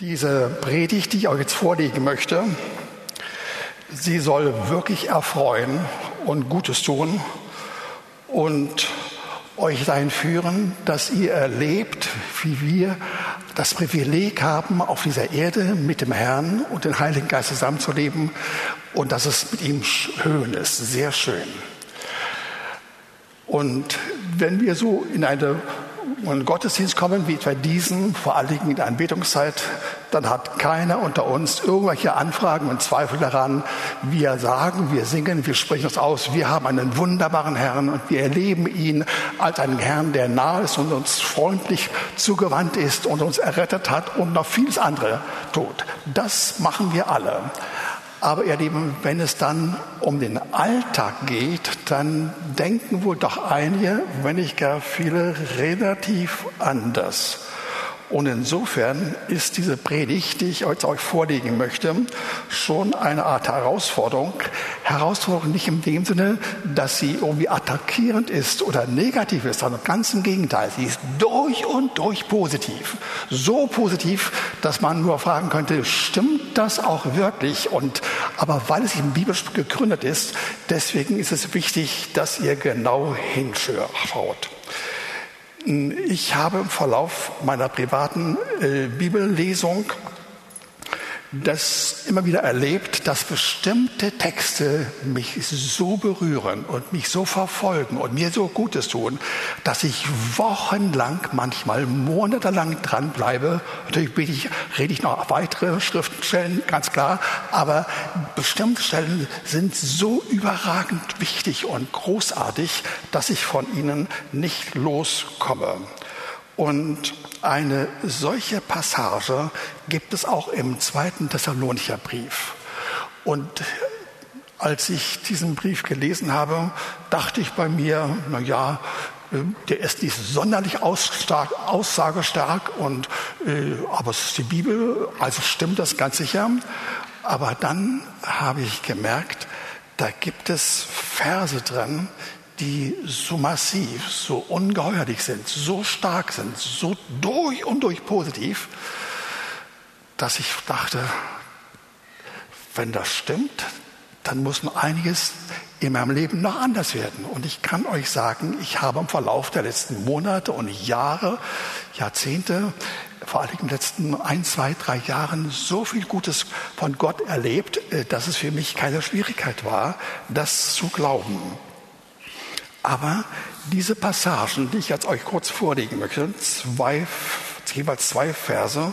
Diese Predigt, die ich euch jetzt vorlegen möchte, sie soll wirklich erfreuen und Gutes tun und euch dahin führen, dass ihr erlebt, wie wir das Privileg haben, auf dieser Erde mit dem Herrn und dem Heiligen Geist zusammenzuleben und dass es mit ihm schön ist, sehr schön. Und wenn wir so in eine einen Gottesdienst kommen, wie etwa diesen, vor allen Dingen in der Anbetungszeit, dann hat keiner unter uns irgendwelche Anfragen und Zweifel daran. Wir sagen, wir singen, wir sprechen uns aus. Wir haben einen wunderbaren Herrn und wir erleben ihn als einen Herrn, der nahe ist und uns freundlich zugewandt ist und uns errettet hat und noch vieles andere tut. Das machen wir alle. Aber ihr Lieben, wenn es dann um den Alltag geht, dann denken wohl doch einige, wenn nicht gar viele, relativ anders. Und insofern ist diese Predigt, die ich euch vorlegen möchte, schon eine Art Herausforderung. Herausforderung nicht in dem Sinne, dass sie irgendwie attackierend ist oder negativ ist, sondern ganz im Gegenteil. Sie ist durch und durch positiv. So positiv, dass man nur fragen könnte, stimmt das auch wirklich? Und, aber weil es im Bibelstück gegründet ist, deswegen ist es wichtig, dass ihr genau hinschaut. Ich habe im Verlauf meiner privaten äh, Bibellesung das immer wieder erlebt, dass bestimmte Texte mich so berühren und mich so verfolgen und mir so Gutes tun, dass ich wochenlang, manchmal monatelang dranbleibe. Natürlich rede ich, rede ich noch weitere Schriftstellen, ganz klar, aber bestimmte Stellen sind so überragend wichtig und großartig, dass ich von ihnen nicht loskomme. Und eine solche Passage gibt es auch im zweiten Thessalonicher Brief. Und als ich diesen Brief gelesen habe, dachte ich bei mir, na ja, der ist nicht sonderlich aussagestark, und, äh, aber es ist die Bibel, also stimmt das ganz sicher. Aber dann habe ich gemerkt, da gibt es Verse drin, die so massiv, so ungeheuerlich sind, so stark sind, so durch und durch positiv, dass ich dachte, wenn das stimmt, dann muss noch einiges in meinem Leben noch anders werden. Und ich kann euch sagen, ich habe im Verlauf der letzten Monate und Jahre, Jahrzehnte, vor allem in den letzten ein, zwei, drei Jahren so viel Gutes von Gott erlebt, äh, dass es für mich keine Schwierigkeit war, das zu glauben. Aber diese Passagen, die ich jetzt euch kurz vorlegen möchte, zwei, jeweils zwei Verse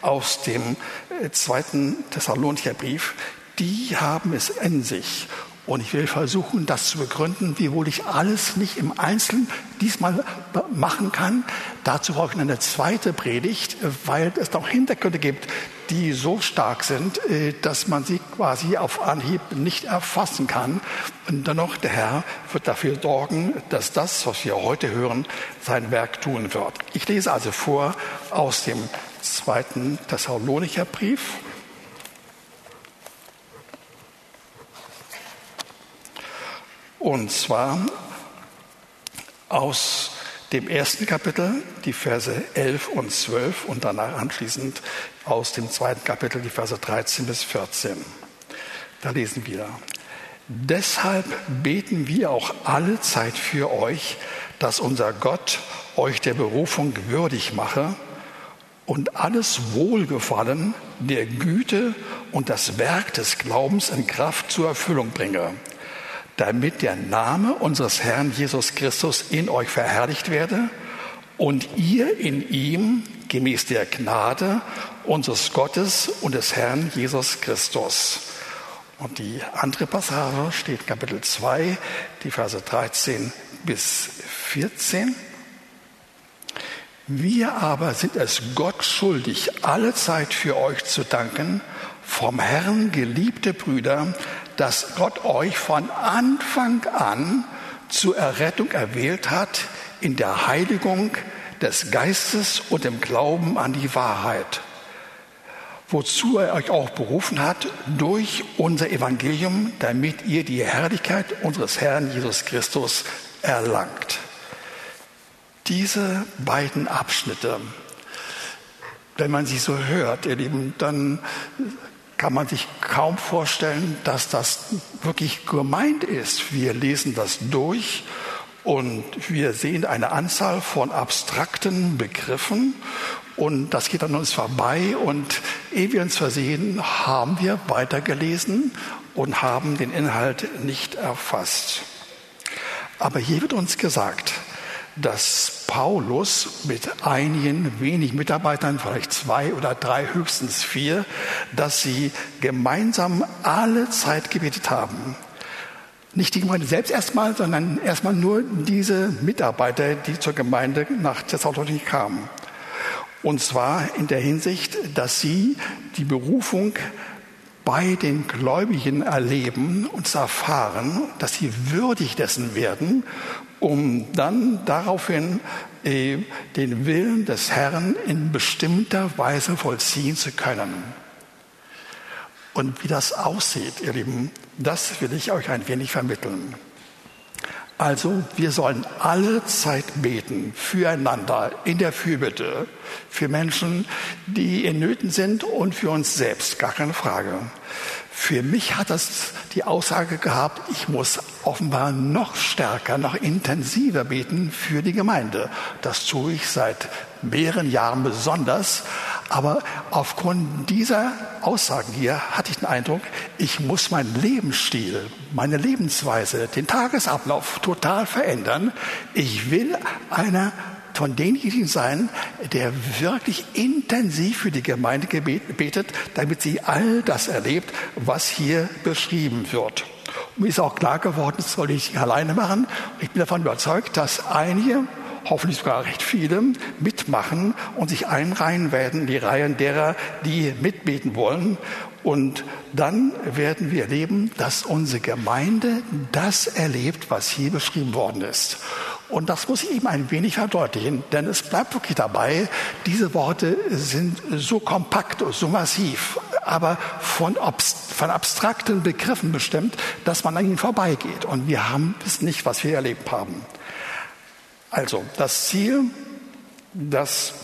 aus dem äh, zweiten Thessalonicher Brief, die haben es in sich. Und ich will versuchen, das zu begründen, wiewohl ich alles nicht im Einzelnen diesmal machen kann. Dazu brauche ich eine zweite Predigt, weil es noch Hintergründe gibt, die so stark sind, äh, dass man sie quasi auf Anhieb nicht erfassen kann. Und dennoch, der Herr wird dafür sorgen, dass das, was wir heute hören, sein Werk tun wird. Ich lese also vor aus dem zweiten Thessalonicher Brief. Und zwar aus dem ersten Kapitel, die Verse 11 und 12 und danach anschließend aus dem zweiten Kapitel, die Verse 13 bis 14. Da lesen wir, deshalb beten wir auch alle Zeit für euch, dass unser Gott euch der Berufung würdig mache und alles Wohlgefallen der Güte und das Werk des Glaubens in Kraft zur Erfüllung bringe damit der Name unseres Herrn Jesus Christus in euch verherrlicht werde und ihr in ihm gemäß der Gnade unseres Gottes und des Herrn Jesus Christus. Und die andere Passage steht in Kapitel 2, die Verse 13 bis 14. Wir aber sind es Gott schuldig, alle Zeit für euch zu danken, vom Herrn geliebte Brüder, dass Gott euch von Anfang an zur Errettung erwählt hat in der Heiligung des Geistes und im Glauben an die Wahrheit, wozu er euch auch berufen hat durch unser Evangelium, damit ihr die Herrlichkeit unseres Herrn Jesus Christus erlangt. Diese beiden Abschnitte wenn man sie so hört, ihr Lieben, dann kann man sich kaum vorstellen, dass das wirklich gemeint ist. Wir lesen das durch und wir sehen eine Anzahl von abstrakten Begriffen und das geht an uns vorbei und ehe wir uns versehen, haben wir weitergelesen und haben den Inhalt nicht erfasst. Aber hier wird uns gesagt, dass Paulus mit einigen wenig Mitarbeitern, vielleicht zwei oder drei, höchstens vier, dass sie gemeinsam alle Zeit gebetet haben. Nicht die Gemeinde selbst erstmal, sondern erstmal nur diese Mitarbeiter, die zur Gemeinde nach Thessaloniki kamen. Und zwar in der Hinsicht, dass sie die Berufung bei den Gläubigen erleben und erfahren, dass sie würdig dessen werden um dann daraufhin äh, den Willen des Herrn in bestimmter Weise vollziehen zu können. Und wie das aussieht, ihr Lieben, das will ich euch ein wenig vermitteln. Also, wir sollen alle Zeit beten füreinander in der Fürbitte, für Menschen, die in Nöten sind und für uns selbst, gar keine Frage. Für mich hat das die Aussage gehabt, ich muss offenbar noch stärker, noch intensiver beten für die Gemeinde. Das tue ich seit mehreren Jahren besonders. Aber aufgrund dieser Aussagen hier hatte ich den Eindruck, ich muss meinen Lebensstil, meine Lebensweise, den Tagesablauf total verändern. Ich will einer von denjenigen sein, der wirklich intensiv für die Gemeinde betet, damit sie all das erlebt, was hier beschrieben wird. Mir ist auch klar geworden, das soll ich nicht alleine machen. Ich bin davon überzeugt, dass einige, hoffentlich sogar recht viele, mitmachen und sich einreihen werden in die Reihen derer, die mitbeten wollen. Und dann werden wir erleben, dass unsere Gemeinde das erlebt, was hier beschrieben worden ist. Und das muss ich ihm ein wenig verdeutlichen, denn es bleibt wirklich dabei, diese Worte sind so kompakt und so massiv, aber von, von abstrakten Begriffen bestimmt, dass man an ihnen vorbeigeht. Und wir haben es nicht, was wir erlebt haben. Also, das Ziel, das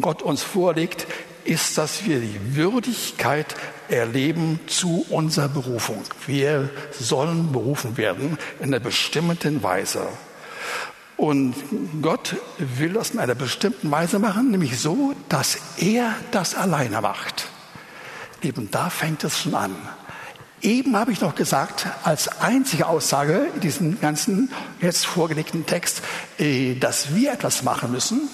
Gott uns vorlegt, ist, dass wir die Würdigkeit erleben zu unserer Berufung. Wir sollen berufen werden in einer bestimmten Weise. Und Gott will das in einer bestimmten Weise machen, nämlich so, dass er das alleine macht. Eben da fängt es schon an. Eben habe ich noch gesagt, als einzige Aussage in diesem ganzen jetzt vorgelegten Text, äh, dass wir etwas machen müssen,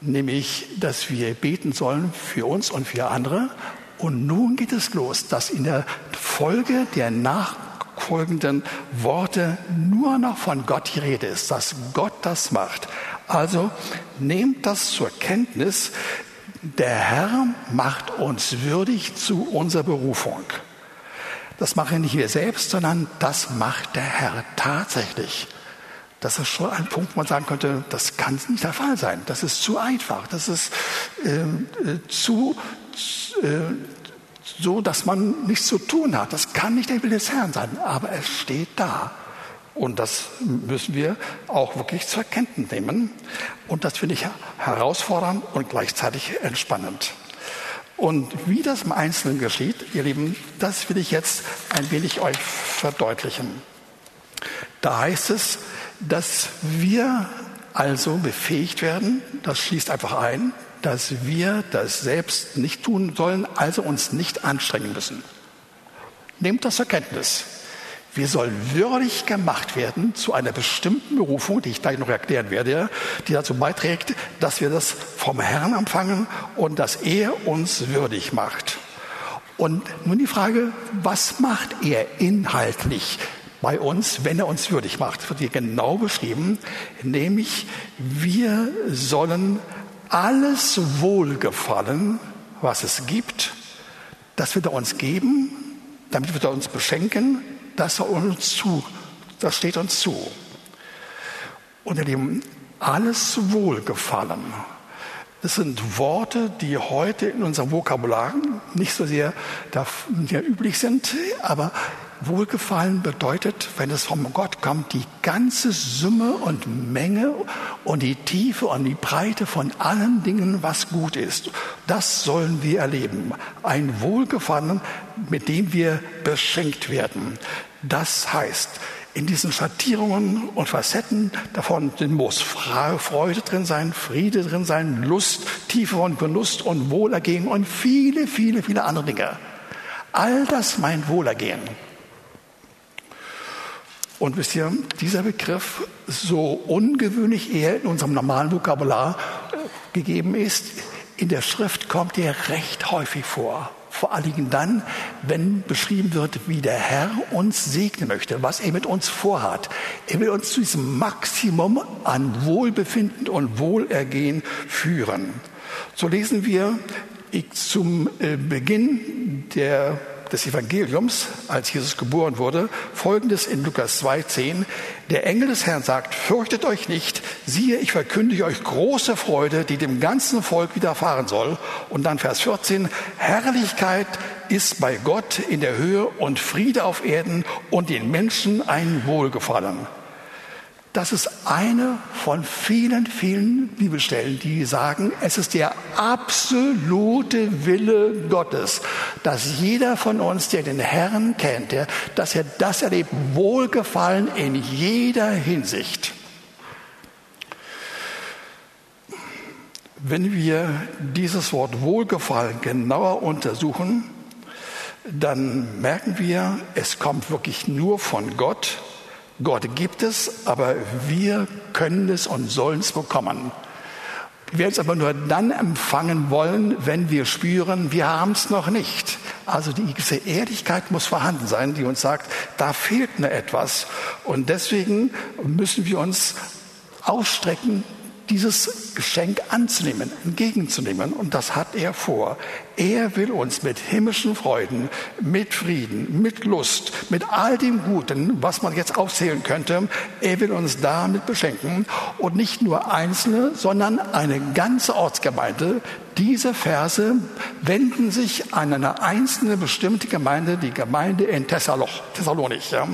nämlich, dass wir beten sollen für uns und für andere. Und nun geht es los, dass in der Folge der nach folgenden Worte nur noch von Gott die Rede ist, dass Gott das macht. Also nehmt das zur Kenntnis, der Herr macht uns würdig zu unserer Berufung. Das machen nicht wir selbst, sondern das macht der Herr tatsächlich. Das ist schon ein Punkt, wo man sagen könnte, das kann nicht der Fall sein. Das ist zu einfach. Das ist ähm, äh, zu, äh, so, dass man nichts zu tun hat. Das kann nicht der Wille des Herrn sein, aber es steht da. Und das müssen wir auch wirklich zur Kenntnis nehmen. Und das finde ich herausfordernd und gleichzeitig entspannend. Und wie das im Einzelnen geschieht, ihr Lieben, das will ich jetzt ein wenig euch verdeutlichen. Da heißt es, dass wir also befähigt werden, das schließt einfach ein, dass wir das selbst nicht tun sollen, also uns nicht anstrengen müssen. Nehmt das zur Kenntnis. Wir sollen würdig gemacht werden zu einer bestimmten Berufung, die ich gleich noch erklären werde, die dazu beiträgt, dass wir das vom Herrn empfangen und dass er uns würdig macht. Und nun die Frage, was macht er inhaltlich bei uns, wenn er uns würdig macht? Das wird hier genau beschrieben, nämlich wir sollen alles Wohlgefallen, was es gibt, das wird er uns geben, damit wird er uns beschenken, das er uns zu, das steht uns zu. Unter dem alles Wohlgefallen, das sind Worte, die heute in unserem Vokabular nicht so sehr, sehr üblich sind, aber Wohlgefallen bedeutet, wenn es vom Gott kommt, die ganze Summe und Menge und die Tiefe und die Breite von allen Dingen, was gut ist. Das sollen wir erleben. Ein Wohlgefallen, mit dem wir beschenkt werden. Das heißt, in diesen Schattierungen und Facetten davon muss Freude drin sein, Friede drin sein, Lust, Tiefe und Genuss und Wohlergehen und viele, viele, viele andere Dinge. All das meint Wohlergehen. Und wisst ihr, dieser Begriff, so ungewöhnlich er in unserem normalen Vokabular äh, gegeben ist, in der Schrift kommt er recht häufig vor. Vor allen Dingen dann, wenn beschrieben wird, wie der Herr uns segnen möchte, was er mit uns vorhat. Er will uns zu diesem Maximum an Wohlbefinden und Wohlergehen führen. So lesen wir zum äh, Beginn der des Evangeliums, als Jesus geboren wurde, folgendes in Lukas 2,10. Der Engel des Herrn sagt, fürchtet euch nicht, siehe, ich verkündige euch große Freude, die dem ganzen Volk widerfahren soll. Und dann Vers 14, Herrlichkeit ist bei Gott in der Höhe und Friede auf Erden und den Menschen ein Wohlgefallen. Das ist eine von vielen, vielen Bibelstellen, die sagen, es ist der absolute Wille Gottes, dass jeder von uns, der den Herrn kennt, der, dass er das erlebt, Wohlgefallen in jeder Hinsicht. Wenn wir dieses Wort Wohlgefallen genauer untersuchen, dann merken wir, es kommt wirklich nur von Gott Gott gibt es, aber wir können es und sollen es bekommen. Wir werden es aber nur dann empfangen wollen, wenn wir spüren, wir haben es noch nicht. Also diese Ehrlichkeit muss vorhanden sein, die uns sagt, da fehlt mir etwas. Und deswegen müssen wir uns ausstrecken dieses Geschenk anzunehmen, entgegenzunehmen. Und das hat er vor. Er will uns mit himmlischen Freuden, mit Frieden, mit Lust, mit all dem Guten, was man jetzt aufzählen könnte, er will uns damit beschenken. Und nicht nur Einzelne, sondern eine ganze Ortsgemeinde. Diese Verse wenden sich an eine einzelne bestimmte Gemeinde, die Gemeinde in Thessalonich. Ja.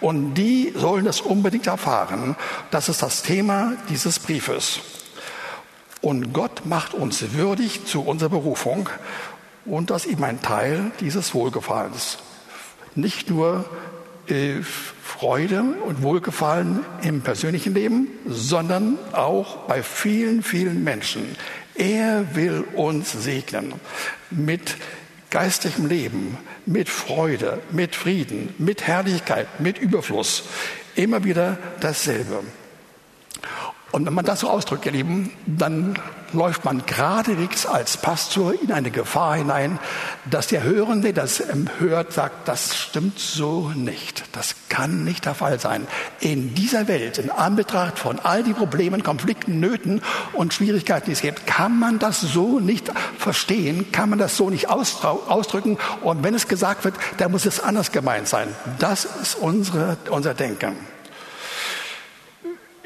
Und die sollen das unbedingt erfahren. Das ist das Thema dieses Briefes. Und Gott macht uns würdig zu unserer Berufung. Und das ist eben ein Teil dieses Wohlgefallens. Nicht nur äh, Freude und Wohlgefallen im persönlichen Leben, sondern auch bei vielen, vielen Menschen. Er will uns segnen mit geistigem Leben, mit Freude, mit Frieden, mit Herrlichkeit, mit Überfluss. Immer wieder dasselbe. Und wenn man das so ausdrückt, ihr Lieben, dann läuft man geradewegs als Pastor in eine Gefahr hinein, dass der Hörende, das hört, sagt, das stimmt so nicht. Das kann nicht der Fall sein. In dieser Welt, in Anbetracht von all die Problemen, Konflikten, Nöten und Schwierigkeiten, die es gibt, kann man das so nicht verstehen, kann man das so nicht ausdrücken. Und wenn es gesagt wird, dann muss es anders gemeint sein. Das ist unsere, unser Denken.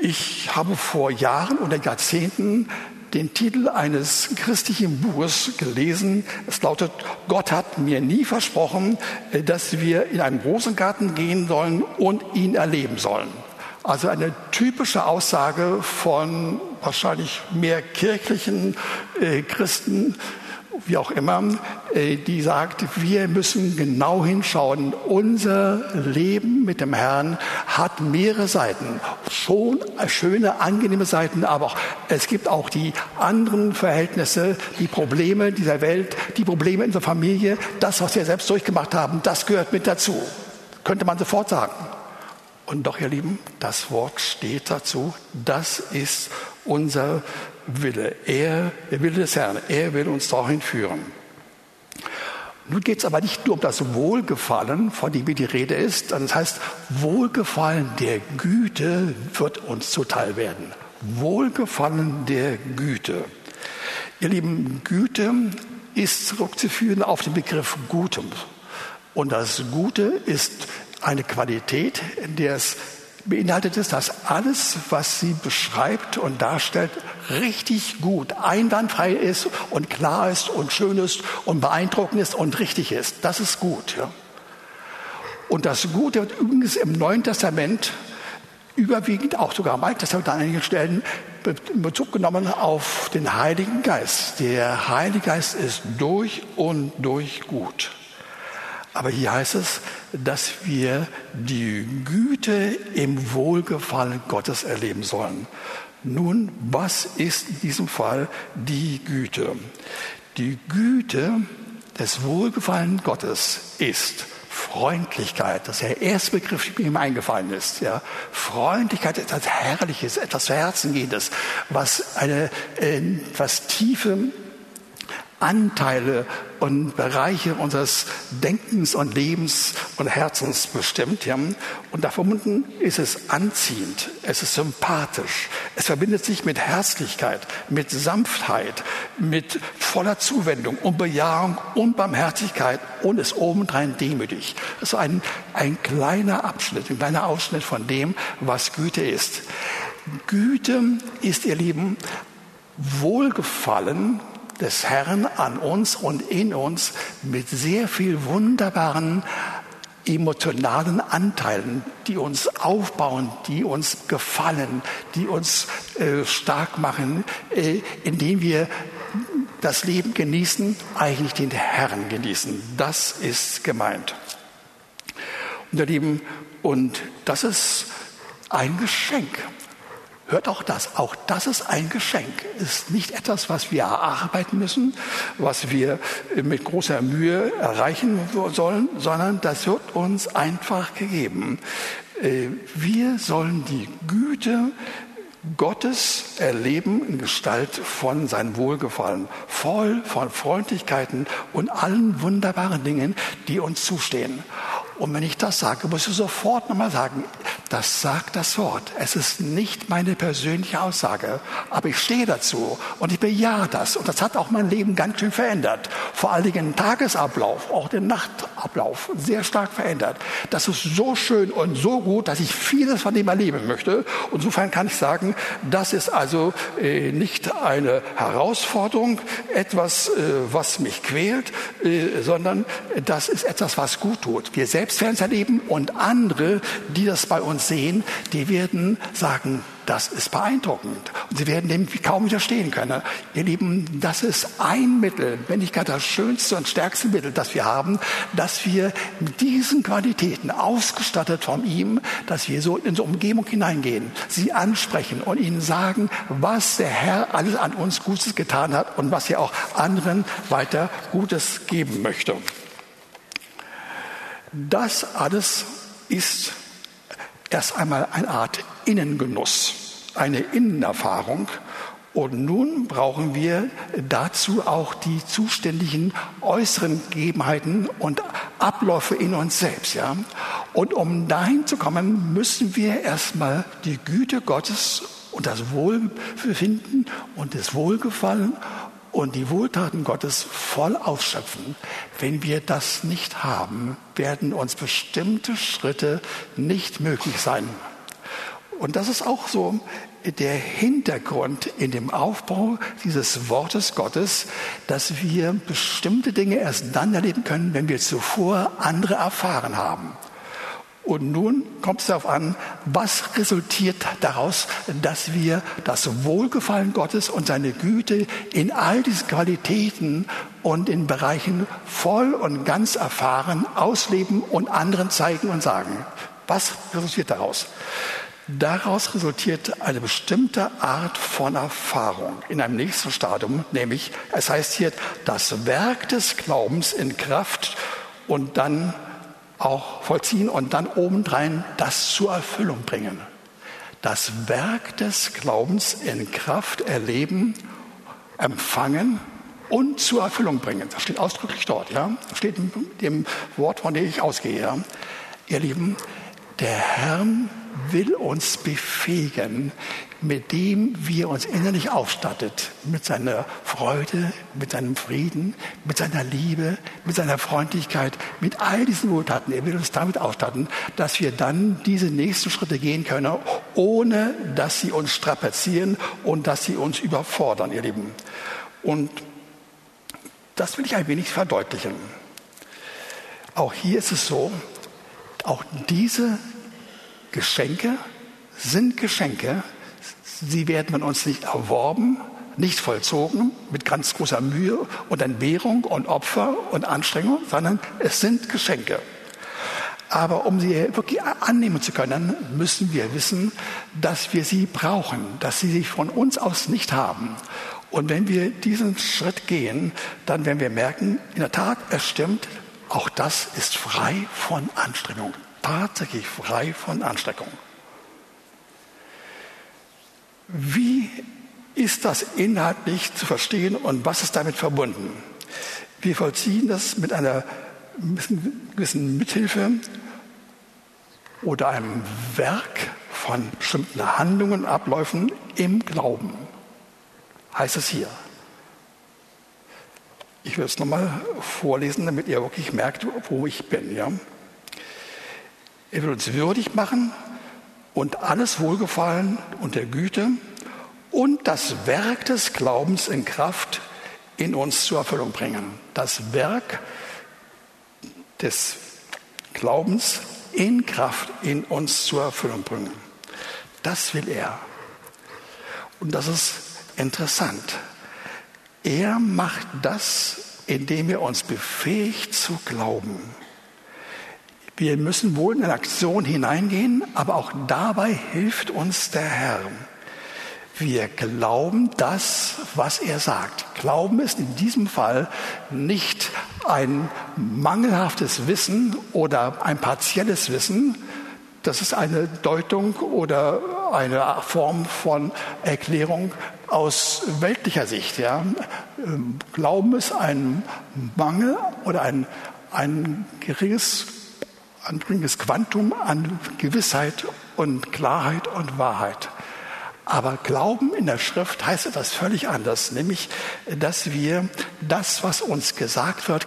Ich habe vor Jahren oder Jahrzehnten den Titel eines christlichen Buches gelesen. Es lautet, Gott hat mir nie versprochen, äh, dass wir in einen Rosengarten gehen sollen und ihn erleben sollen. Also eine typische Aussage von wahrscheinlich mehr kirchlichen äh, Christen, wie auch immer, äh, die sagt, wir müssen genau hinschauen. Unser Leben mit dem Herrn hat mehrere Seiten. Schon schöne, angenehme Seiten, aber es gibt auch die anderen Verhältnisse, die Probleme dieser Welt, die Probleme in der Familie. Das, was wir selbst durchgemacht haben, das gehört mit dazu. Könnte man sofort sagen. Und doch, ihr Lieben, das Wort steht dazu. Das ist unser Wille. Er, der Wille des Herrn. Er will uns dahin führen. Nun geht es aber nicht nur um das Wohlgefallen, von dem die Rede ist. Das heißt, Wohlgefallen der Güte wird uns zuteil werden. Wohlgefallen der Güte. Ihr Lieben, Güte ist zurückzuführen auf den Begriff Gutem. Und das Gute ist eine Qualität, in der es beinhaltet es, dass alles, was sie beschreibt und darstellt, richtig gut, einwandfrei ist und klar ist und schön ist und beeindruckend ist und richtig ist. Das ist gut. Ja. Und das Gute wird übrigens im Neuen Testament überwiegend, auch sogar im Alten Testament an einigen Stellen, Bezug genommen auf den Heiligen Geist. Der Heilige Geist ist durch und durch gut. Aber hier heißt es, dass wir die Güte im Wohlgefallen Gottes erleben sollen. Nun, was ist in diesem Fall die Güte? Die Güte des Wohlgefallen Gottes ist Freundlichkeit. Das ist der erste Begriff, der mir eingefallen ist. Ja. Freundlichkeit ist etwas Herrliches, etwas zu Herzen gehendes, was eine äh, was tiefe Anteile und Bereiche unseres Denkens und Lebens und Herzens bestimmt. Ja? Und da verbunden ist es anziehend, es ist sympathisch, es verbindet sich mit Herzlichkeit, mit Sanftheit, mit voller Zuwendung und Bejahung und Barmherzigkeit und ist obendrein demütig. Das ist ein, ein kleiner Abschnitt, ein kleiner Ausschnitt von dem, was Güte ist. Güte ist, ihr Lieben, Wohlgefallen des Herrn an uns und in uns mit sehr viel wunderbaren emotionalen Anteilen, die uns aufbauen, die uns gefallen, die uns äh, stark machen, äh, indem wir das Leben genießen, eigentlich den Herrn genießen. Das ist gemeint. Und ihr Lieben, und das ist ein Geschenk. Hört auch das. Auch das ist ein Geschenk. Ist nicht etwas, was wir erarbeiten müssen, was wir mit großer Mühe erreichen sollen, sondern das wird uns einfach gegeben. Äh, wir sollen die Güte Gottes erleben in Gestalt von seinem Wohlgefallen, voll von Freundlichkeiten und allen wunderbaren Dingen, die uns zustehen. Und wenn ich das sage, muss ich sofort nochmal sagen, das sagt das Wort. Es ist nicht meine persönliche Aussage, aber ich stehe dazu und ich bejahe das. Und das hat auch mein Leben ganz schön verändert. Vor allen Dingen den Tagesablauf, auch den Nachtablauf sehr stark verändert. Das ist so schön und so gut, dass ich vieles von dem erleben möchte. Und insofern kann ich sagen, das ist also äh, nicht eine Herausforderung, etwas, äh, was mich quält, äh, sondern das ist etwas, was gut tut. Wir selbst selbst werden es erleben und andere, die das bei uns sehen, die werden sagen, das ist beeindruckend. Und sie werden dem kaum widerstehen können. Ihr Lieben, das ist ein Mittel, wenn nicht gar das schönste und stärkste Mittel, das wir haben, dass wir mit diesen Qualitäten ausgestattet von ihm, dass wir so in so Umgebung hineingehen, sie ansprechen und ihnen sagen, was der Herr alles an uns Gutes getan hat und was er auch anderen weiter Gutes geben möchte. Das alles ist erst einmal eine Art Innengenuss, eine Innenerfahrung. Und nun brauchen wir dazu auch die zuständigen äußeren Gegebenheiten und Abläufe in uns selbst. Ja? Und um dahin zu kommen, müssen wir erstmal die Güte Gottes und das Wohlbefinden und das Wohlgefallen und die Wohltaten Gottes voll ausschöpfen. Wenn wir das nicht haben, werden uns bestimmte Schritte nicht möglich sein. Und das ist auch so der Hintergrund in dem Aufbau dieses Wortes Gottes, dass wir bestimmte Dinge erst dann erleben können, wenn wir zuvor andere erfahren haben. Und nun kommt es darauf an, was resultiert daraus, dass wir das Wohlgefallen Gottes und seine Güte in all diesen Qualitäten und in Bereichen voll und ganz erfahren, ausleben und anderen zeigen und sagen. Was resultiert daraus? Daraus resultiert eine bestimmte Art von Erfahrung in einem nächsten Stadium, nämlich es heißt hier das Werk des Glaubens in Kraft und dann auch vollziehen und dann obendrein das zur Erfüllung bringen. Das Werk des Glaubens in Kraft erleben, empfangen und zur Erfüllung bringen. Das steht ausdrücklich dort, ja. Das steht in dem Wort, von dem ich ausgehe, ja. Ihr Lieben, der Herr will uns befähigen, mit dem wir uns innerlich ausstattet, mit seiner Freude, mit seinem Frieden, mit seiner Liebe, mit seiner Freundlichkeit, mit all diesen Wohltaten. Er will uns damit ausstatten, dass wir dann diese nächsten Schritte gehen können, ohne dass sie uns strapazieren und dass sie uns überfordern, ihr Lieben. Und das will ich ein wenig verdeutlichen. Auch hier ist es so, Auch diese Geschenke sind Geschenke. Sie werden von uns nicht erworben, nicht vollzogen mit ganz großer Mühe und Entbehrung und Opfer und Anstrengung, sondern es sind Geschenke. Aber um sie wirklich annehmen zu können, müssen wir wissen, dass wir sie brauchen, dass sie sich von uns aus nicht haben. Und wenn wir diesen Schritt gehen, dann werden wir merken, in der Tat, es stimmt, auch das ist frei von Anstrengung. Tatsächlich frei von Anstrengung. Wie ist das inhaltlich zu verstehen und was ist damit verbunden? Wir vollziehen das mit einer gewissen Mithilfe oder einem Werk von bestimmten Handlungen, Abläufen im Glauben, heißt es hier. Ich will es nochmal vorlesen, damit ihr wirklich merkt, wo ich bin. Ja? Er will uns würdig machen und alles Wohlgefallen und der Güte und das Werk des Glaubens in Kraft in uns zur Erfüllung bringen. Das Werk des Glaubens in Kraft in uns zur Erfüllung bringen. Das will er. Und das ist interessant. Er macht das, indem er uns befähigt zu glauben. Wir müssen wohl in Aktion hineingehen, aber auch dabei hilft uns der Herr. Wir glauben das, was er sagt. Glauben ist in diesem Fall nicht ein mangelhaftes Wissen oder ein partielles Wissen. Das ist eine Deutung oder eine Form von Erklärung aus weltlicher Sicht. Ja. Glauben ist ein Mangel oder ein, ein geringes ein geringes Quantum an Gewissheit und Klarheit und Wahrheit. Aber Glauben in der Schrift heißt etwas völlig anderes, nämlich, dass wir das, was uns gesagt wird,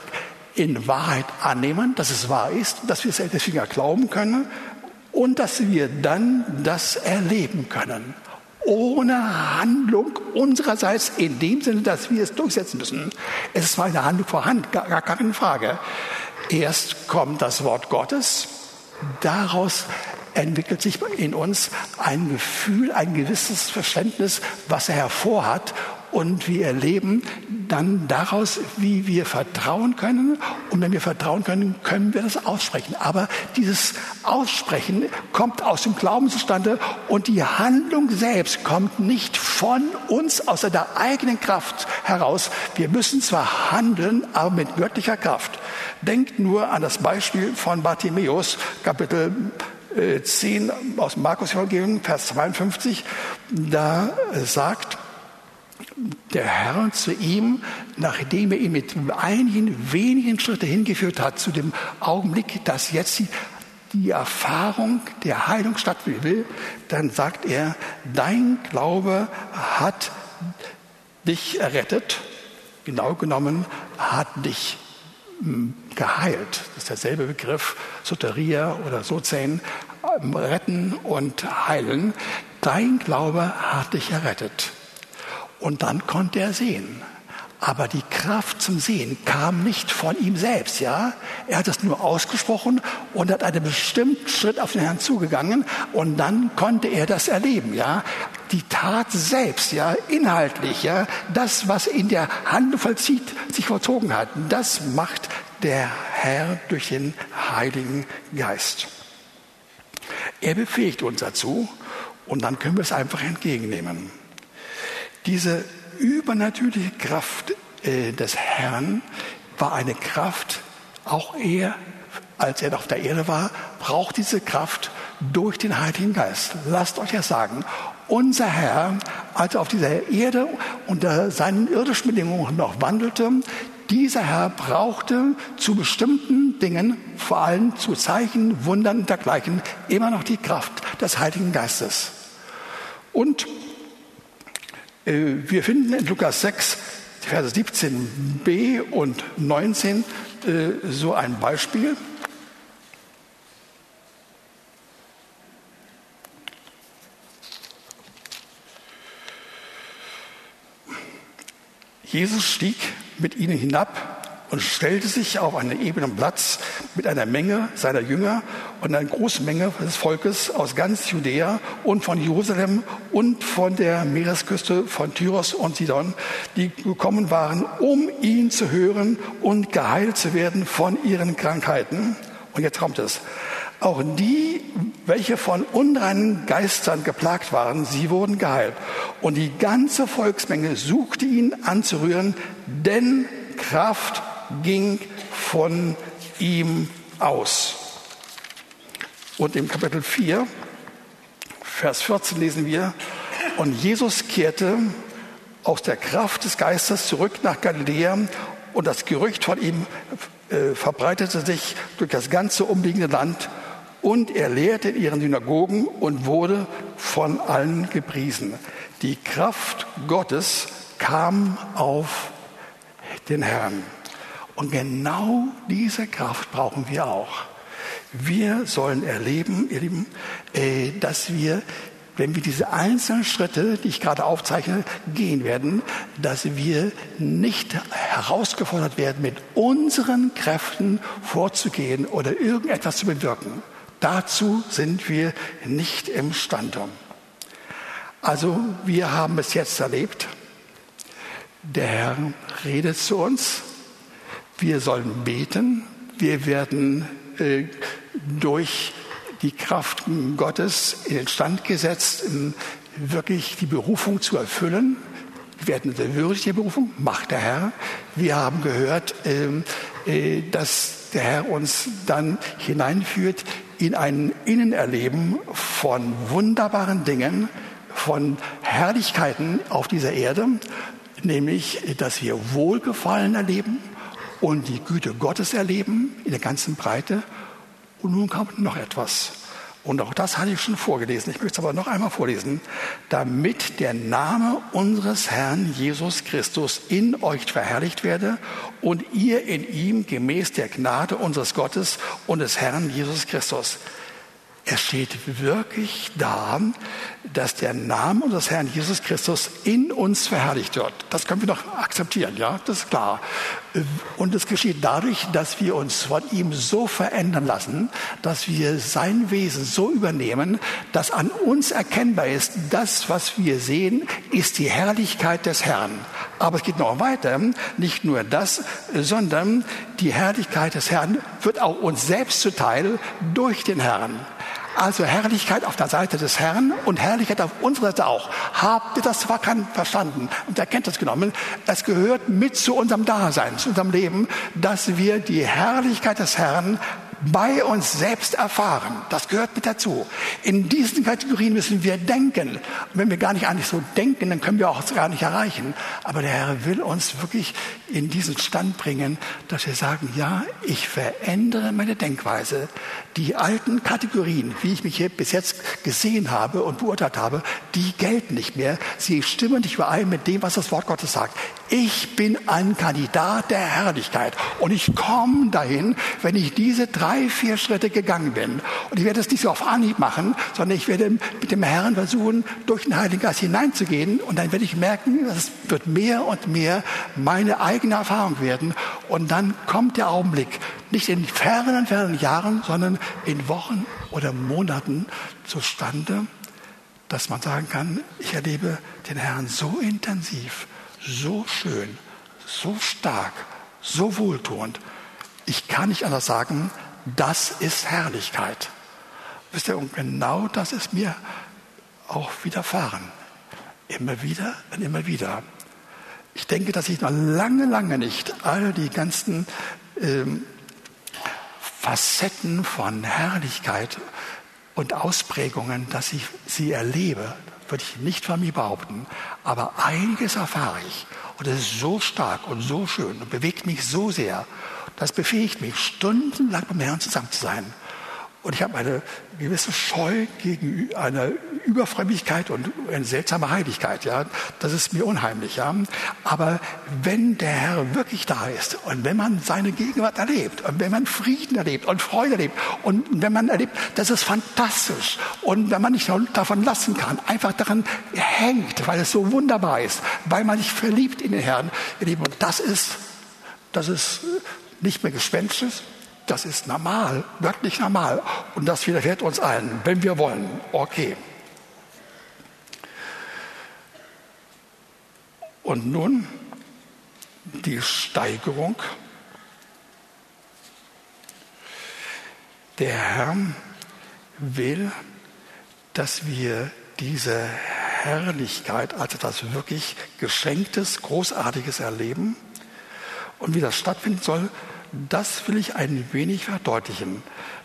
in Wahrheit annehmen, dass es wahr ist, dass wir es deswegen glauben können und dass wir dann das erleben können. Ohne Handlung unsererseits in dem Sinne, dass wir es durchsetzen müssen. Es ist zwar eine Handlung vorhanden, gar keine Frage. Erst kommt das Wort Gottes, daraus entwickelt sich in uns ein Gefühl, ein gewisses Verständnis, was er hervorhat. Und wir erleben dann daraus, wie wir vertrauen können. Und wenn wir vertrauen können, können wir das aussprechen. Aber dieses Aussprechen kommt aus dem Glauben zustande und die Handlung selbst kommt nicht von uns aus der eigenen Kraft heraus. Wir müssen zwar handeln, aber mit göttlicher Kraft. Denkt nur an das Beispiel von Bartimäus, Kapitel 10 äh, aus Markus Evangelium, Vers 52, da sagt der Herr zu ihm, nachdem er ihn mit einigen wenigen Schritten hingeführt hat, zu dem Augenblick, dass jetzt die, Erfahrung der Heilung stattfinden will, dann sagt er, dein Glaube hat dich errettet, genau genommen hat dich geheilt. Das ist derselbe Begriff, Soteria oder Sozen, retten und heilen. Dein Glaube hat dich errettet. Und dann konnte er sehen. Aber die Kraft zum Sehen kam nicht von ihm selbst, ja. Er hat es nur ausgesprochen und hat einen bestimmten Schritt auf den Herrn zugegangen und dann konnte er das erleben, ja. Die Tat selbst, ja, inhaltlich, ja, das, was in der Hand vollzieht, sich vollzogen hat, das macht der Herr durch den Heiligen Geist. Er befähigt uns dazu und dann können wir es einfach entgegennehmen. Diese übernatürliche Kraft äh, des Herrn war eine Kraft, auch er, als er auf der Erde war, braucht diese Kraft durch den Heiligen Geist. Lasst euch ja sagen, unser Herr, als er auf dieser Erde unter seinen irdischen Bedingungen noch wandelte, dieser Herr brauchte zu bestimmten Dingen, vor allem zu Zeichen, Wundern und dergleichen, immer noch die Kraft des Heiligen Geistes. Und wir finden in Lukas 6, Verse 17b und 19 äh, so ein Beispiel. Jesus stieg mit ihnen hinab und stellte sich auf einen ebenen Platz mit einer Menge seiner Jünger und einer großen Menge des Volkes aus ganz Judäa und von Jerusalem und von der Meeresküste von Tyros und Sidon, die gekommen waren, um ihn zu hören und geheilt zu werden von ihren Krankheiten. Und jetzt kommt es. Auch die, welche von unreinen Geistern geplagt waren, sie wurden geheilt. Und die ganze Volksmenge suchte ihn anzurühren, denn Kraft ging von ihm aus. Und im Kapitel 4, Vers 14 lesen wir, und Jesus kehrte aus der Kraft des Geistes zurück nach Galiläa und das Gerücht von ihm äh, verbreitete sich durch das ganze umliegende Land und er lehrte in ihren Synagogen und wurde von allen gepriesen. Die Kraft Gottes kam auf den Herrn. Und genau diese Kraft brauchen wir auch. Wir sollen erleben, ihr Lieben, äh, dass wir, wenn wir diese einzelnen Schritte, die ich gerade aufzeichne, gehen werden, dass wir nicht herausgefordert werden, mit unseren Kräften vorzugehen oder irgendetwas zu bewirken. Dazu sind wir nicht imstande. Also wir haben es jetzt erlebt. Der Herr redet zu uns. Wir sollen beten. Wir werden äh, durch die Kraft Gottes in den Stand gesetzt, wirklich die Berufung zu erfüllen. Wir werden würdig der Berufung, macht der Herr. Wir haben gehört, ähm, äh, dass der Herr uns dann hineinführt in ein Innenerleben von wunderbaren Dingen, von Herrlichkeiten auf dieser Erde, nämlich, dass wir Wohlgefallen erleben und die Güte Gottes erleben in der ganzen Breite. Und nun kommt noch etwas. Und auch das hatte ich schon vorgelesen. Ich möchte es aber noch einmal vorlesen. Damit der Name unseres Herrn Jesus Christus in euch verherrlicht werde und ihr in ihm gemäß der Gnade unseres Gottes und des Herrn Jesus Christus es steht wirklich da, dass der Name unseres Herrn Jesus Christus in uns verherrlicht wird. Das können wir doch akzeptieren, ja, das ist klar. Und es geschieht dadurch, dass wir uns von ihm so verändern lassen, dass wir sein Wesen so übernehmen, dass an uns erkennbar ist, das, was wir sehen, ist die Herrlichkeit des Herrn. Aber es geht noch weiter, nicht nur das, sondern die Herrlichkeit des Herrn wird auch uns selbst zuteil durch den Herrn. Also Herrlichkeit auf der Seite des Herrn und Herrlichkeit auf unserer Seite auch. Habt ihr das verstanden und Erkenntnis genommen? Es gehört mit zu unserem Dasein, zu unserem Leben, dass wir die Herrlichkeit des Herrn bei uns selbst erfahren. Das gehört mit dazu. In diesen Kategorien müssen wir denken. Wenn wir gar nicht eigentlich so denken, dann können wir auch gar nicht erreichen. Aber der Herr will uns wirklich in diesen Stand bringen, dass wir sagen, ja, ich verändere meine Denkweise. Die alten Kategorien, wie ich mich hier bis jetzt gesehen habe und beurteilt habe, die gelten nicht mehr. Sie stimmen nicht überein mit dem, was das Wort Gottes sagt. Ich bin ein Kandidat der Herrlichkeit und ich komme dahin, wenn ich diese drei, vier Schritte gegangen bin. Und ich werde es nicht so auf Anhieb machen, sondern ich werde mit dem Herrn versuchen, durch den Heiligen Geist hineinzugehen und dann werde ich merken, es wird mehr und mehr meine eigene Erfahrung werden. Und dann kommt der Augenblick, nicht in fernen, fernen Jahren, sondern in Wochen oder Monaten zustande, dass man sagen kann, ich erlebe den Herrn so intensiv, so schön, so stark, so wohltuend. Ich kann nicht anders sagen, das ist Herrlichkeit. Wisst ihr, und genau das ist mir auch widerfahren. Immer wieder und immer wieder. Ich denke, dass ich noch lange, lange nicht all die ganzen ähm, Facetten von Herrlichkeit und Ausprägungen, dass ich sie erlebe, würde ich nicht von mir behaupten. Aber einiges erfahre ich. Und es ist so stark und so schön und bewegt mich so sehr. Das befähigt mich, stundenlang beim Herrn zusammen zu sein. Und ich habe eine gewisse Scheu gegen eine Überfrömmigkeit und eine seltsame Heiligkeit. Ja, das ist mir unheimlich. Ja, aber wenn der Herr wirklich da ist und wenn man seine Gegenwart erlebt und wenn man Frieden erlebt und Freude erlebt und wenn man erlebt, das ist fantastisch. Und wenn man nicht davon lassen kann, einfach daran hängt, weil es so wunderbar ist, weil man sich verliebt in den Herrn, ihr Lieben, und das ist, das ist nicht mehr gespenstisch, das ist normal, wirklich normal. Und das widerfährt uns allen, wenn wir wollen. Okay. Und nun die Steigerung. Der Herr will, dass wir diese Herrlichkeit als etwas wirklich Geschenktes, Großartiges erleben. Und wie das stattfinden soll, das will ich ein wenig verdeutlichen.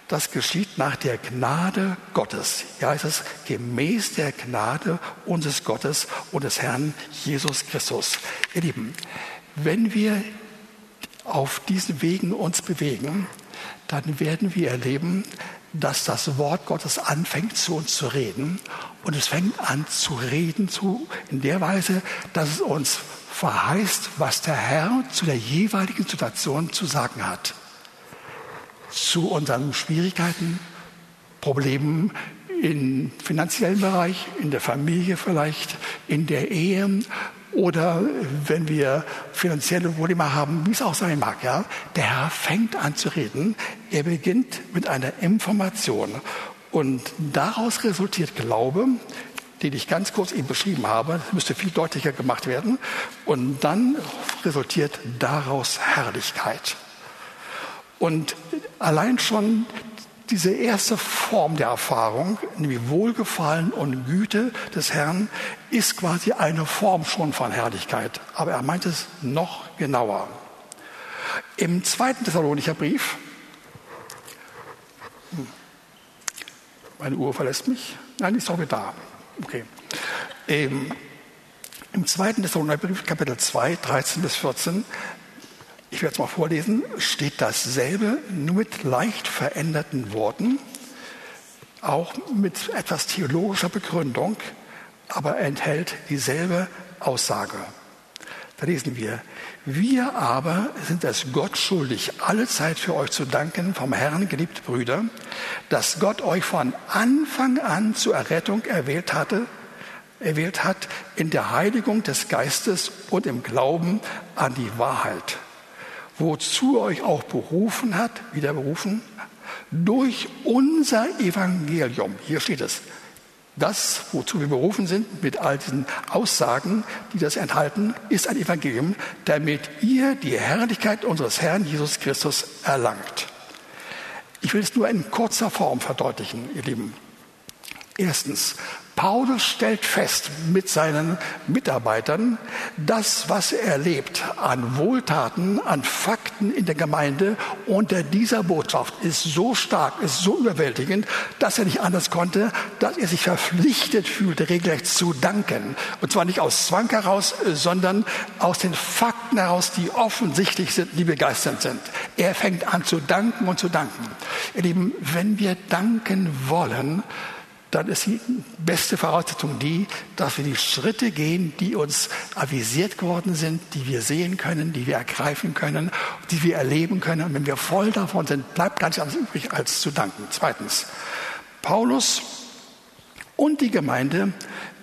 Das geschieht nach der Gnade Gottes. Ja, es ist gemäß der Gnade unseres Gottes und des Herrn Jesus Christus. Ihr Lieben, wenn wir auf diesen Wegen uns bewegen, dann werden wir erleben, dass das Wort Gottes anfängt zu uns zu reden und es fängt an zu reden zu, in der Weise, dass es uns verheißt, was der Herr zu der jeweiligen Situation zu sagen hat. Zu unseren Schwierigkeiten, Problemen im finanziellen Bereich, in der Familie vielleicht, in der Ehe oder wenn wir finanzielle Probleme haben, wie es auch sein mag. Ja? Der Herr fängt an zu reden. Er beginnt mit einer Information. Und daraus resultiert Glaube, den ich ganz kurz eben beschrieben habe. Müsste viel deutlicher gemacht werden. Und dann resultiert daraus Herrlichkeit. Und allein schon diese erste Form der Erfahrung, nämlich Wohlgefallen und Güte des Herrn, ist quasi eine Form schon von Herrlichkeit. Aber er meint es noch genauer. Im zweiten Thessalonicher Brief, hm, meine Uhr verlässt mich, nein, die ist doch wieder da. Okay. Ähm, Im zweiten Thessalonicherbrief, Kapitel 2, 13 bis 14, ich werde es mal vorlesen, steht dasselbe, nur mit leicht veränderten Worten, auch mit etwas theologischer Begründung, aber enthält dieselbe Aussage. Da lesen wir, wir aber sind es Gott schuldig, alle Zeit für euch zu danken, vom Herrn geliebte Brüder, dass Gott euch von Anfang an zur Errettung erwählt hatte, erwählt hat in der Heiligung des Geistes und im Glauben an die Wahrheit, wozu euch auch berufen hat, wieder berufen, durch unser Evangelium. Hier steht es, das, wozu wir berufen sind, mit all diesen Aussagen, die das enthalten, ist ein Evangelium, damit ihr die Herrlichkeit unseres Herrn Jesus Christus erlangt. Ich will es nur in kurzer Form verdeutlichen, ihr Lieben. Erstens, Paulus stellt fest mit seinen Mitarbeitern, das, was er erlebt an Wohltaten, an Fakten in der Gemeinde unter dieser Botschaft ist so stark, ist so überwältigend, dass er nicht anders konnte, dass er sich verpflichtet fühlte, regelrecht zu danken. Und zwar nicht aus Zwang heraus, sondern aus den Fakten heraus, die offensichtlich sind, die begeisternd sind. Er fängt an zu danken und zu danken. Ihr Lieben, wenn wir danken wollen, dann ist die beste Voraussetzung die, dass wir die Schritte gehen, die uns avisiert geworden sind, die wir sehen können, die wir ergreifen können, die wir erleben können. Und wenn wir voll davon sind, bleibt gar nichts anderes übrig, als zu danken. Zweitens, Paulus und die Gemeinde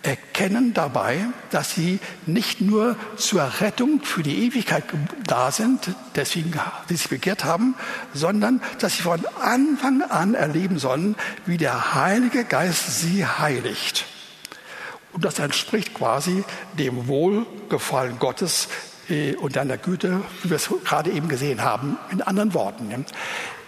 erkennen dabei, dass sie nicht nur zur Rettung für die Ewigkeit da sind, deswegen sie sich begehrt haben, sondern dass sie von Anfang an erleben sollen, wie der Heilige Geist sie heiligt. Und das entspricht quasi dem Wohlgefallen Gottes äh, und deiner Güte, wie wir es gerade eben gesehen haben. In anderen Worten,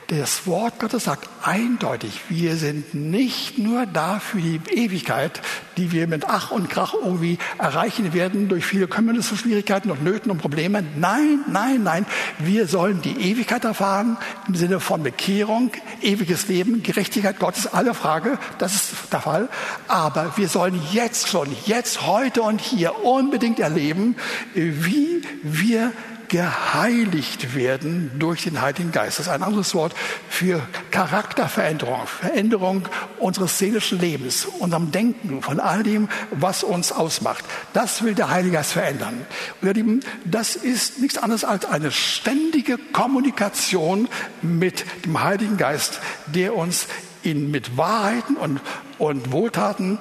das Wort Gottes sagt eindeutig, wir sind nicht nur da für die Ewigkeit, die wir mit Ach und Krach irgendwie erreichen werden durch viele Kümmernisse, Schwierigkeiten und Nöten und Probleme. Nein, nein, nein. Wir sollen die Ewigkeit erfahren im Sinne von Bekehrung, ewiges Leben, Gerechtigkeit Gottes, alle Frage. Das ist der Fall. Aber wir sollen jetzt schon, jetzt, heute und hier unbedingt erleben, wie wir geheiligt werden durch den Heiligen Geist. Das ist ein anderes Wort für Charakterveränderung, Veränderung unseres seelischen Lebens, unserem Denken, von all dem, was uns ausmacht. Das will der Heilige Geist verändern. Und ihr Lieben, das ist nichts anderes als eine ständige Kommunikation mit dem Heiligen Geist, der uns in, mit Wahrheiten und, und Wohltaten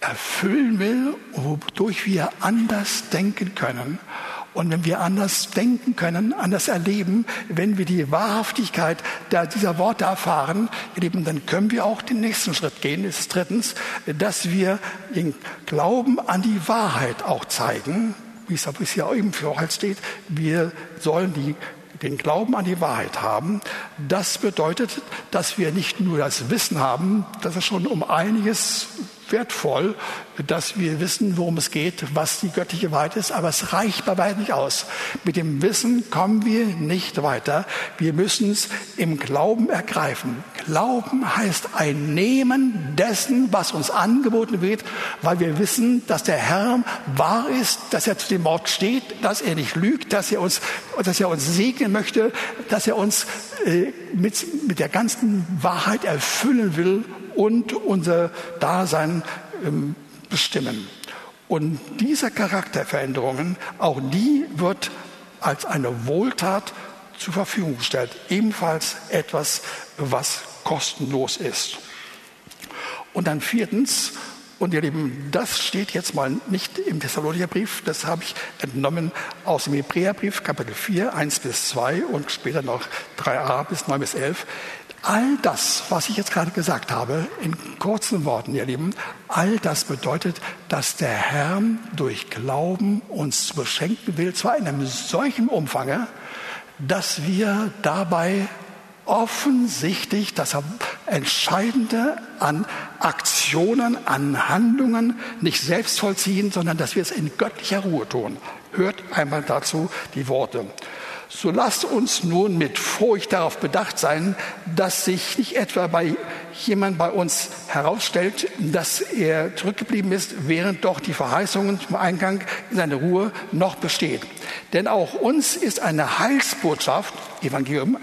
erfüllen will, wodurch wir anders denken können Und wenn wir anders denken können, anders erleben, wenn wir die Wahrhaftigkeit dieser Worte erfahren, dann können wir auch den nächsten Schritt gehen. Das ist drittens, dass wir den Glauben an die Wahrheit auch zeigen, wie es aber hier eben für halt steht. Wir sollen die den Glauben an die Wahrheit haben, das bedeutet, dass wir nicht nur das Wissen haben, das ist schon um einiges wertvoll, dass wir wissen, worum es geht, was die göttliche Wahrheit ist, aber es reicht bei weitem nicht aus. Mit dem Wissen kommen wir nicht weiter. Wir müssen es im Glauben ergreifen. Glauben heißt ein Nehmen dessen, was uns angeboten wird, weil wir wissen, dass der Herr wahr ist, dass er zu dem Wort steht, dass er nicht lügt, dass er uns, dass er uns segnen möchte, dass er uns äh, mit, mit der ganzen Wahrheit erfüllen will und unser Dasein ähm, bestimmen. Und diese Charakterveränderungen, auch die wird als eine Wohltat zur Verfügung gestellt. Ebenfalls etwas, was kostenlos ist. Und dann viertens, und ihr Lieben, das steht jetzt mal nicht im Thessalonicher Brief, das habe ich entnommen aus dem Hebräerbrief, Kapitel 4, 1 bis 2 und später noch 3a bis 9 bis 11. All das, was ich jetzt gerade gesagt habe, in kurzen Worten, ihr Lieben, all das bedeutet, dass der Herr durch Glauben uns beschenken will, zwar in einem solchen Umfang, dass wir dabei offensichtlich das Entscheidende an Aktionen, an Handlungen nicht selbst vollziehen, sondern dass wir es in göttlicher Ruhe tun. Hört einmal dazu die Worte. So lasst uns nun mit Furcht darauf bedacht sein, dass sich nicht etwa bei jemand bei uns herausstellt, dass er zurückgeblieben ist, während doch die Verheißungen zum Eingang in seine Ruhe noch besteht. Denn auch uns ist eine Heilsbotschaft, Evangelium,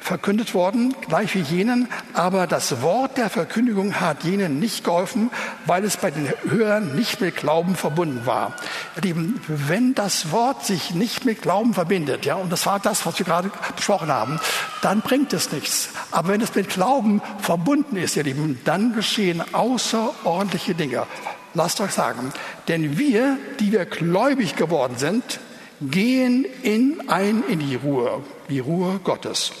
verkündet worden, gleich wie jenen, aber das Wort der Verkündigung hat jenen nicht geholfen, weil es bei den Hörern nicht mit Glauben verbunden war. Lieben, wenn das Wort sich nicht mit Glauben verbindet, ja, und das war das, was wir gerade besprochen haben, dann bringt es nichts. Aber wenn es mit Glauben verbunden ist, ihr Lieben, dann geschehen außerordentliche Dinge. Lasst euch sagen, denn wir, die wir gläubig geworden sind, gehen in ein in die Ruhe, die Ruhe Gottes.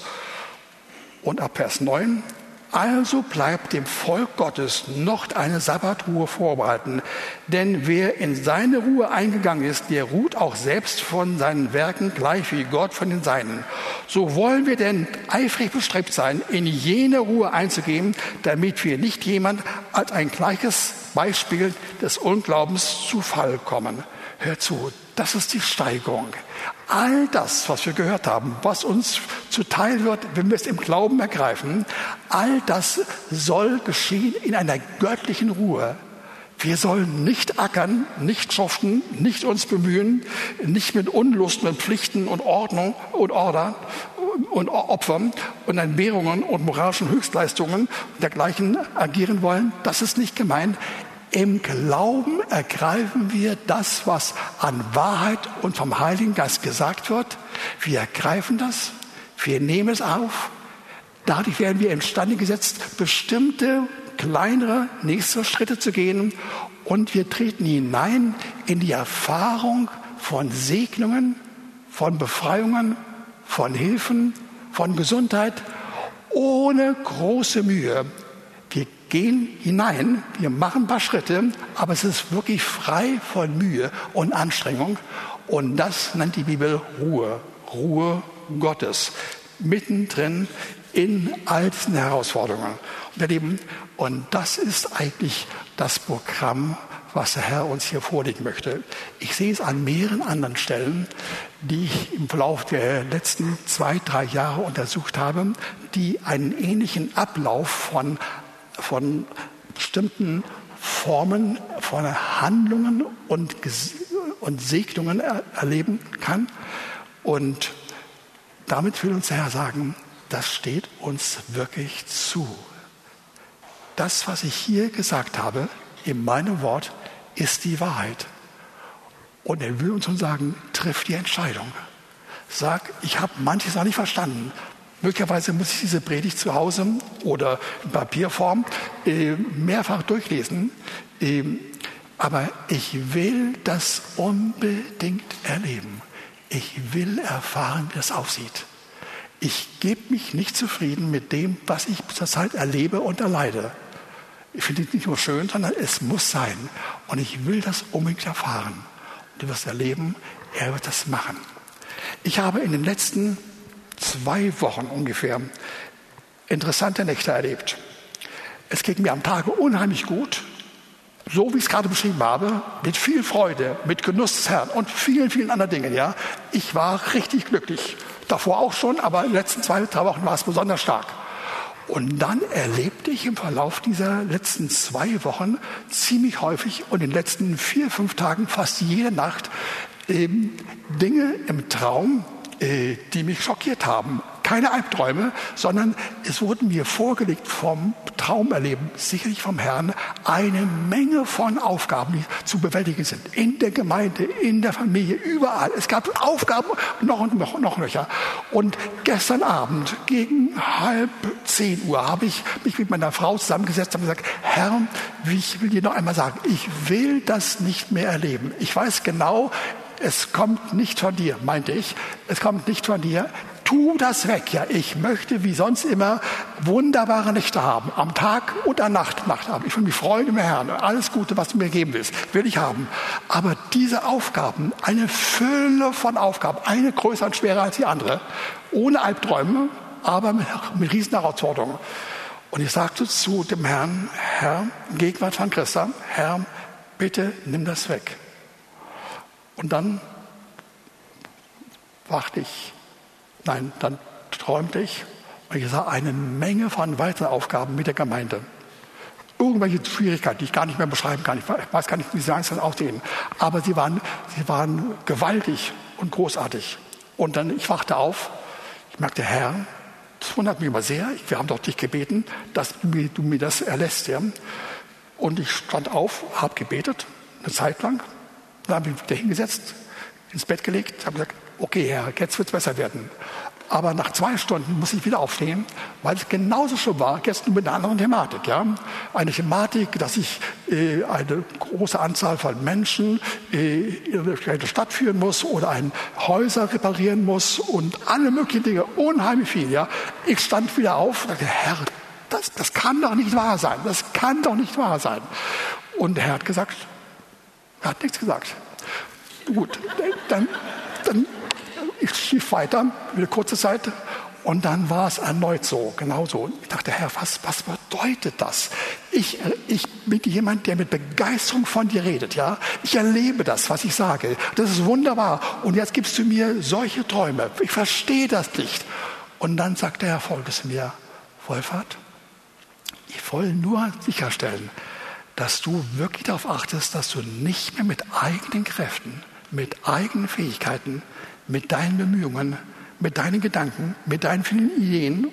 Und ab Vers 9, also bleibt dem Volk Gottes noch eine Sabbatruhe vorbehalten. Denn wer in seine Ruhe eingegangen ist, der ruht auch selbst von seinen Werken, gleich wie Gott von den Seinen. So wollen wir denn eifrig bestrebt sein, in jene Ruhe einzugehen, damit wir nicht jemand als ein gleiches Beispiel des Unglaubens zu Fall kommen. Hör zu, das ist die Steigerung. All das, was wir gehört haben, was uns zuteil wird, wenn wir es im Glauben ergreifen, all das soll geschehen in einer göttlichen Ruhe. Wir sollen nicht ackern, nicht schuften, nicht uns bemühen, nicht mit Unlust und Pflichten und Ordnung und Order und Opfern und Entbehrungen und moralischen Höchstleistungen und dergleichen agieren wollen. Das ist nicht gemeint. Im Glauben ergreifen wir das, was an Wahrheit und vom Heiligen Geist gesagt wird. Wir ergreifen das, wir nehmen es auf. Dadurch werden wir imstande gesetzt, bestimmte kleinere nächste Schritte zu gehen und wir treten hinein in die Erfahrung von Segnungen, von Befreiungen, von Hilfen, von Gesundheit ohne große Mühe gehen hinein, wir machen ein paar Schritte, aber es ist wirklich frei von Mühe und Anstrengung. Und das nennt die Bibel Ruhe, Ruhe Gottes, mittendrin in all diesen Herausforderungen. Und das ist eigentlich das Programm, was der Herr uns hier vorlegen möchte. Ich sehe es an mehreren anderen Stellen, die ich im Verlauf der letzten zwei, drei Jahre untersucht habe, die einen ähnlichen Ablauf von von bestimmten Formen von Handlungen und, und Segnungen er erleben kann. Und damit will uns der Herr sagen, das steht uns wirklich zu. Das, was ich hier gesagt habe, in meinem Wort, ist die Wahrheit. Und er will uns schon sagen, triff die Entscheidung. Sag, ich habe manches noch nicht verstanden. Möglicherweise muss ich diese Predigt zu Hause oder in Papierform äh, mehrfach durchlesen. Ähm, aber ich will das unbedingt erleben. Ich will erfahren, wie das aussieht. Ich gebe mich nicht zufrieden mit dem, was ich zurzeit erlebe und erleide. Ich finde es nicht nur schön, sondern es muss sein. Und ich will das unbedingt erfahren. Und du wirst erleben, er wird das machen. Ich habe in den letzten zwei Wochen ungefähr interessante Nächte erlebt. Es ging mir am Tage unheimlich gut, so wie ich es gerade beschrieben habe, mit viel Freude, mit Genuss des Herrn und vielen, vielen anderen Dingen. Ja, ich war richtig glücklich. Davor auch schon, aber in den letzten zwei, drei Wochen war es besonders stark. Und dann erlebte ich im Verlauf dieser letzten zwei Wochen ziemlich häufig und in den letzten vier, fünf Tagen fast jede Nacht ähm, Dinge im Traum, die mich schockiert haben. Keine Albträume, sondern es wurden mir vorgelegt vom Traumerleben, sicherlich vom Herrn, eine Menge von Aufgaben, die zu bewältigen sind. In der Gemeinde, in der Familie, überall. Es gab Aufgaben noch und noch, noch Löcher. Und gestern Abend gegen halb zehn Uhr habe ich mich mit meiner Frau zusammengesetzt und gesagt, Herr, ich will dir noch einmal sagen, ich will das nicht mehr erleben. Ich weiß genau, es kommt nicht von dir, meinte ich. Es kommt nicht von dir. Tu das weg. Ja, ich möchte wie sonst immer wunderbare Nächte haben. Am Tag und an Nacht, Nacht haben. Ich will mich freuen im Herrn. Alles Gute, was du mir geben willst, will ich haben. Aber diese Aufgaben, eine Fülle von Aufgaben, eine größer und schwerer als die andere, ohne Albträume, aber mit, mit riesen Herausforderungen. Und ich sagte zu dem Herrn, Herr, Gegenwart von Christa, Herr, bitte nimm das weg. Und dann wachte ich, nein, dann träumte ich und ich sah eine Menge von weiteren Aufgaben mit der Gemeinde. Irgendwelche Schwierigkeiten, die ich gar nicht mehr beschreiben kann. Ich weiß gar nicht, wie sie einzeln aussehen. Aber sie waren, sie waren gewaltig und großartig. Und dann, ich wachte auf, ich merkte, Herr, das wundert mich immer sehr. Wir haben doch dich gebeten, dass du mir, du mir das erlässt. Ja? Und ich stand auf, habe gebetet, eine Zeit lang. Dann habe ich mich wieder hingesetzt, ins Bett gelegt, habe gesagt, okay Herr, jetzt wird es besser werden. Aber nach zwei Stunden muss ich wieder aufstehen, weil es genauso schon war, nur mit einer anderen Thematik. Ja? Eine Thematik, dass ich äh, eine große Anzahl von Menschen äh, in eine Stadt führen muss oder ein Häuser reparieren muss und alle möglichen Dinge, unheimlich viel. Ja? Ich stand wieder auf und sagte, Herr, das, das kann doch nicht wahr sein. Das kann doch nicht wahr sein. Und der Herr hat gesagt, er hat nichts gesagt. Gut, dann, dann ich schief weiter, eine kurze Zeit. Und dann war es erneut so, genau so. Ich dachte, Herr, was, was bedeutet das? Ich, ich bin jemand, der mit Begeisterung von dir redet, ja. Ich erlebe das, was ich sage. Das ist wunderbar. Und jetzt gibst du mir solche Träume. Ich verstehe das nicht. Und dann sagt der Herr Folgendes mir, Wolfhard, ich will nur sicherstellen, dass du wirklich darauf achtest, dass du nicht mehr mit eigenen Kräften, mit eigenen Fähigkeiten, mit deinen Bemühungen, mit deinen Gedanken, mit deinen vielen Ideen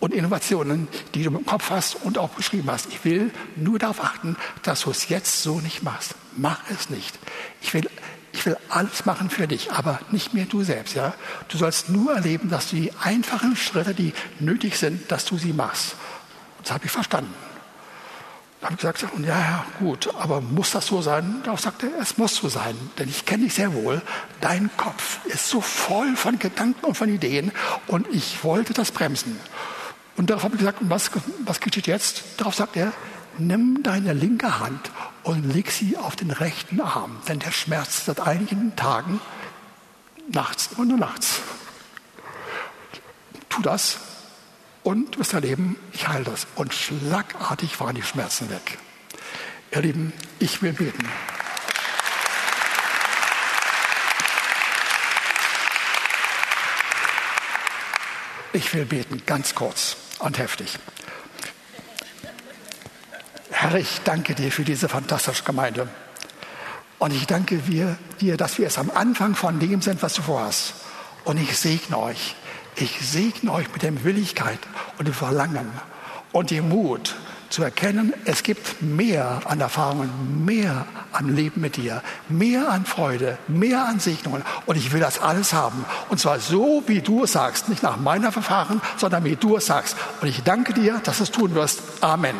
und Innovationen, die du im Kopf hast und auch beschrieben hast. Ich will nur darauf achten, dass du es jetzt so nicht machst. Mach es nicht. Ich will, ich will alles machen für dich, aber nicht mehr du selbst. Ja? Du sollst nur erleben, dass du die einfachen Schritte, die nötig sind, dass du sie machst. Das habe ich verstanden habe ich gesagt, und ja, ja, gut, aber muss das so sein? Darauf sagte er, es muss so sein, denn ich kenne dich sehr wohl. Dein Kopf ist so voll von Gedanken und von Ideen und ich wollte das bremsen. Und darauf habe ich gesagt, was, was geschieht jetzt? Darauf sagt er, nimm deine linke Hand und leg sie auf den rechten Arm, denn der schmerzt seit einigen Tagen nachts, immer nur nachts. Tu das und wirst erleben, ich heile das. Und schlagartig waren die Schmerzen weg. Ihr Lieben, ich will beten. Ich will beten, ganz kurz und heftig. Herr, ich danke dir für diese fantastische Gemeinde. Und ich danke dir, dass wir es am Anfang von dem sind, was du vorhast. Und ich segne euch. Ich segne euch mit der Willigkeit und dem Verlangen und dem Mut zu erkennen, es gibt mehr an Erfahrungen, mehr an Leben mit dir, mehr an Freude, mehr an Segnungen. Und ich will das alles haben. Und zwar so, wie du es sagst. Nicht nach meiner Verfahren, sondern wie du es sagst. Und ich danke dir, dass du es tun wirst. Amen.